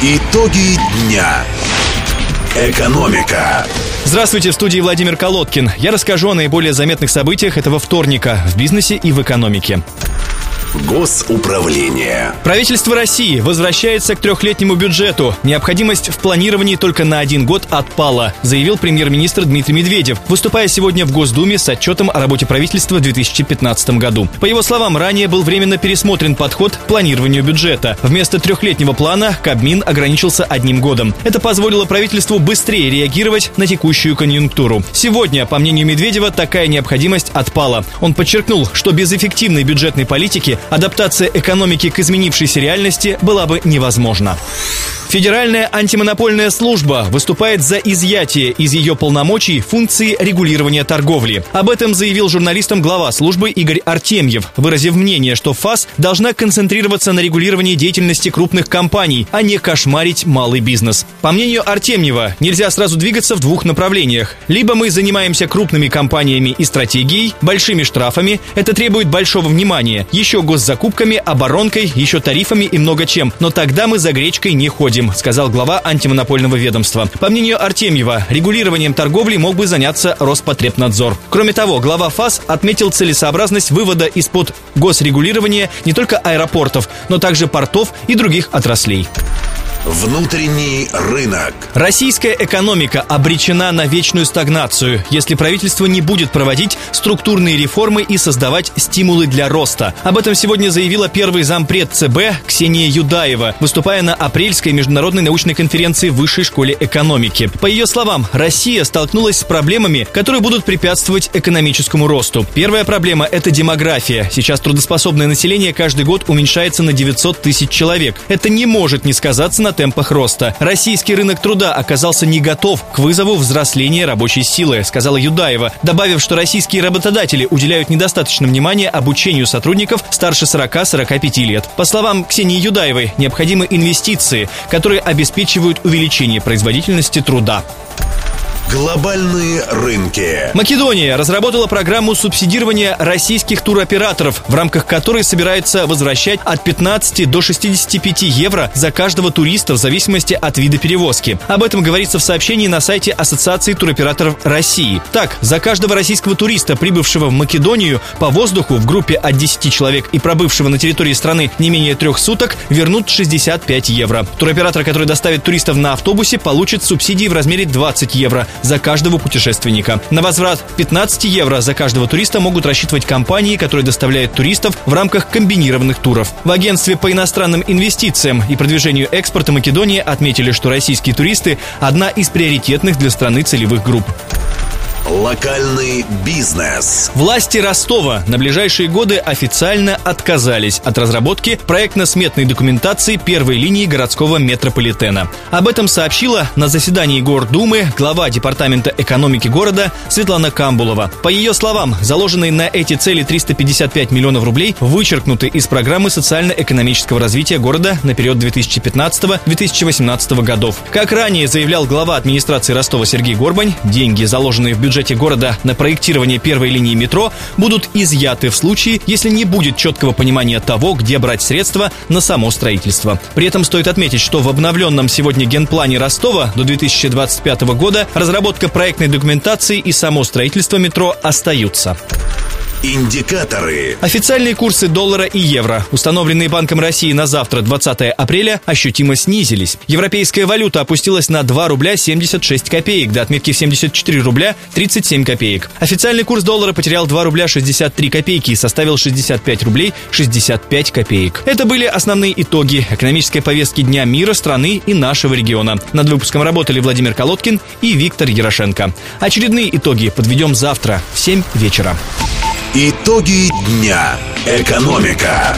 Итоги дня. Экономика. Здравствуйте, в студии Владимир Колодкин. Я расскажу о наиболее заметных событиях этого вторника в бизнесе и в экономике. Госуправление. Правительство России возвращается к трехлетнему бюджету. Необходимость в планировании только на один год отпала, заявил премьер-министр Дмитрий Медведев, выступая сегодня в Госдуме с отчетом о работе правительства в 2015 году. По его словам, ранее был временно пересмотрен подход к планированию бюджета. Вместо трехлетнего плана Кабмин ограничился одним годом. Это позволило правительству быстрее реагировать на текущую конъюнктуру. Сегодня, по мнению Медведева, такая необходимость отпала. Он подчеркнул, что без эффективной бюджетной политики адаптация экономики к изменившейся реальности была бы невозможна. Федеральная антимонопольная служба выступает за изъятие из ее полномочий функции регулирования торговли. Об этом заявил журналистам глава службы Игорь Артемьев, выразив мнение, что ФАС должна концентрироваться на регулировании деятельности крупных компаний, а не кошмарить малый бизнес. По мнению Артемьева, нельзя сразу двигаться в двух направлениях. Либо мы занимаемся крупными компаниями и стратегией, большими штрафами, это требует большого внимания, еще госзакупками, оборонкой, еще тарифами и много чем, но тогда мы за гречкой не ходим будем, сказал глава антимонопольного ведомства. По мнению Артемьева, регулированием торговли мог бы заняться Роспотребнадзор. Кроме того, глава ФАС отметил целесообразность вывода из-под госрегулирования не только аэропортов, но также портов и других отраслей. Внутренний рынок. Российская экономика обречена на вечную стагнацию, если правительство не будет проводить структурные реформы и создавать стимулы для роста. Об этом сегодня заявила первый зампред ЦБ Ксения Юдаева, выступая на апрельской международной научной конференции Высшей школе экономики. По ее словам, Россия столкнулась с проблемами, которые будут препятствовать экономическому росту. Первая проблема – это демография. Сейчас трудоспособное население каждый год уменьшается на 900 тысяч человек. Это не может не сказаться на темпах роста. Российский рынок труда оказался не готов к вызову взросления рабочей силы, сказала Юдаева, добавив, что российские работодатели уделяют недостаточно внимания обучению сотрудников старше 40-45 лет. По словам Ксении Юдаевой, необходимы инвестиции, которые обеспечивают увеличение производительности труда. Глобальные рынки. Македония разработала программу субсидирования российских туроператоров, в рамках которой собирается возвращать от 15 до 65 евро за каждого туриста в зависимости от вида перевозки. Об этом говорится в сообщении на сайте Ассоциации туроператоров России. Так, за каждого российского туриста, прибывшего в Македонию по воздуху в группе от 10 человек и пробывшего на территории страны не менее трех суток, вернут 65 евро. Туроператор, который доставит туристов на автобусе, получит субсидии в размере 20 евро за каждого путешественника. На возврат 15 евро за каждого туриста могут рассчитывать компании, которые доставляют туристов в рамках комбинированных туров. В агентстве по иностранным инвестициям и продвижению экспорта Македонии отметили, что российские туристы – одна из приоритетных для страны целевых групп. Локальный бизнес. Власти Ростова на ближайшие годы официально отказались от разработки проектно-сметной документации первой линии городского метрополитена. Об этом сообщила на заседании Гордумы глава Департамента экономики города Светлана Камбулова. По ее словам, заложенные на эти цели 355 миллионов рублей вычеркнуты из программы социально-экономического развития города на период 2015-2018 годов. Как ранее заявлял глава администрации Ростова Сергей Горбань, деньги, заложенные в бюджет бюджете города на проектирование первой линии метро будут изъяты в случае, если не будет четкого понимания того, где брать средства на само строительство. При этом стоит отметить, что в обновленном сегодня генплане Ростова до 2025 года разработка проектной документации и само строительство метро остаются. Индикаторы. Официальные курсы доллара и евро, установленные Банком России на завтра, 20 апреля, ощутимо снизились. Европейская валюта опустилась на 2 рубля 76 копеек до отметки 74 рубля 37 копеек. Официальный курс доллара потерял 2 рубля 63 копейки и составил 65 рублей 65 копеек. Это были основные итоги экономической повестки Дня мира, страны и нашего региона. Над выпуском работали Владимир Колодкин и Виктор Ярошенко. Очередные итоги подведем завтра в 7 вечера. Итоги дня. Экономика.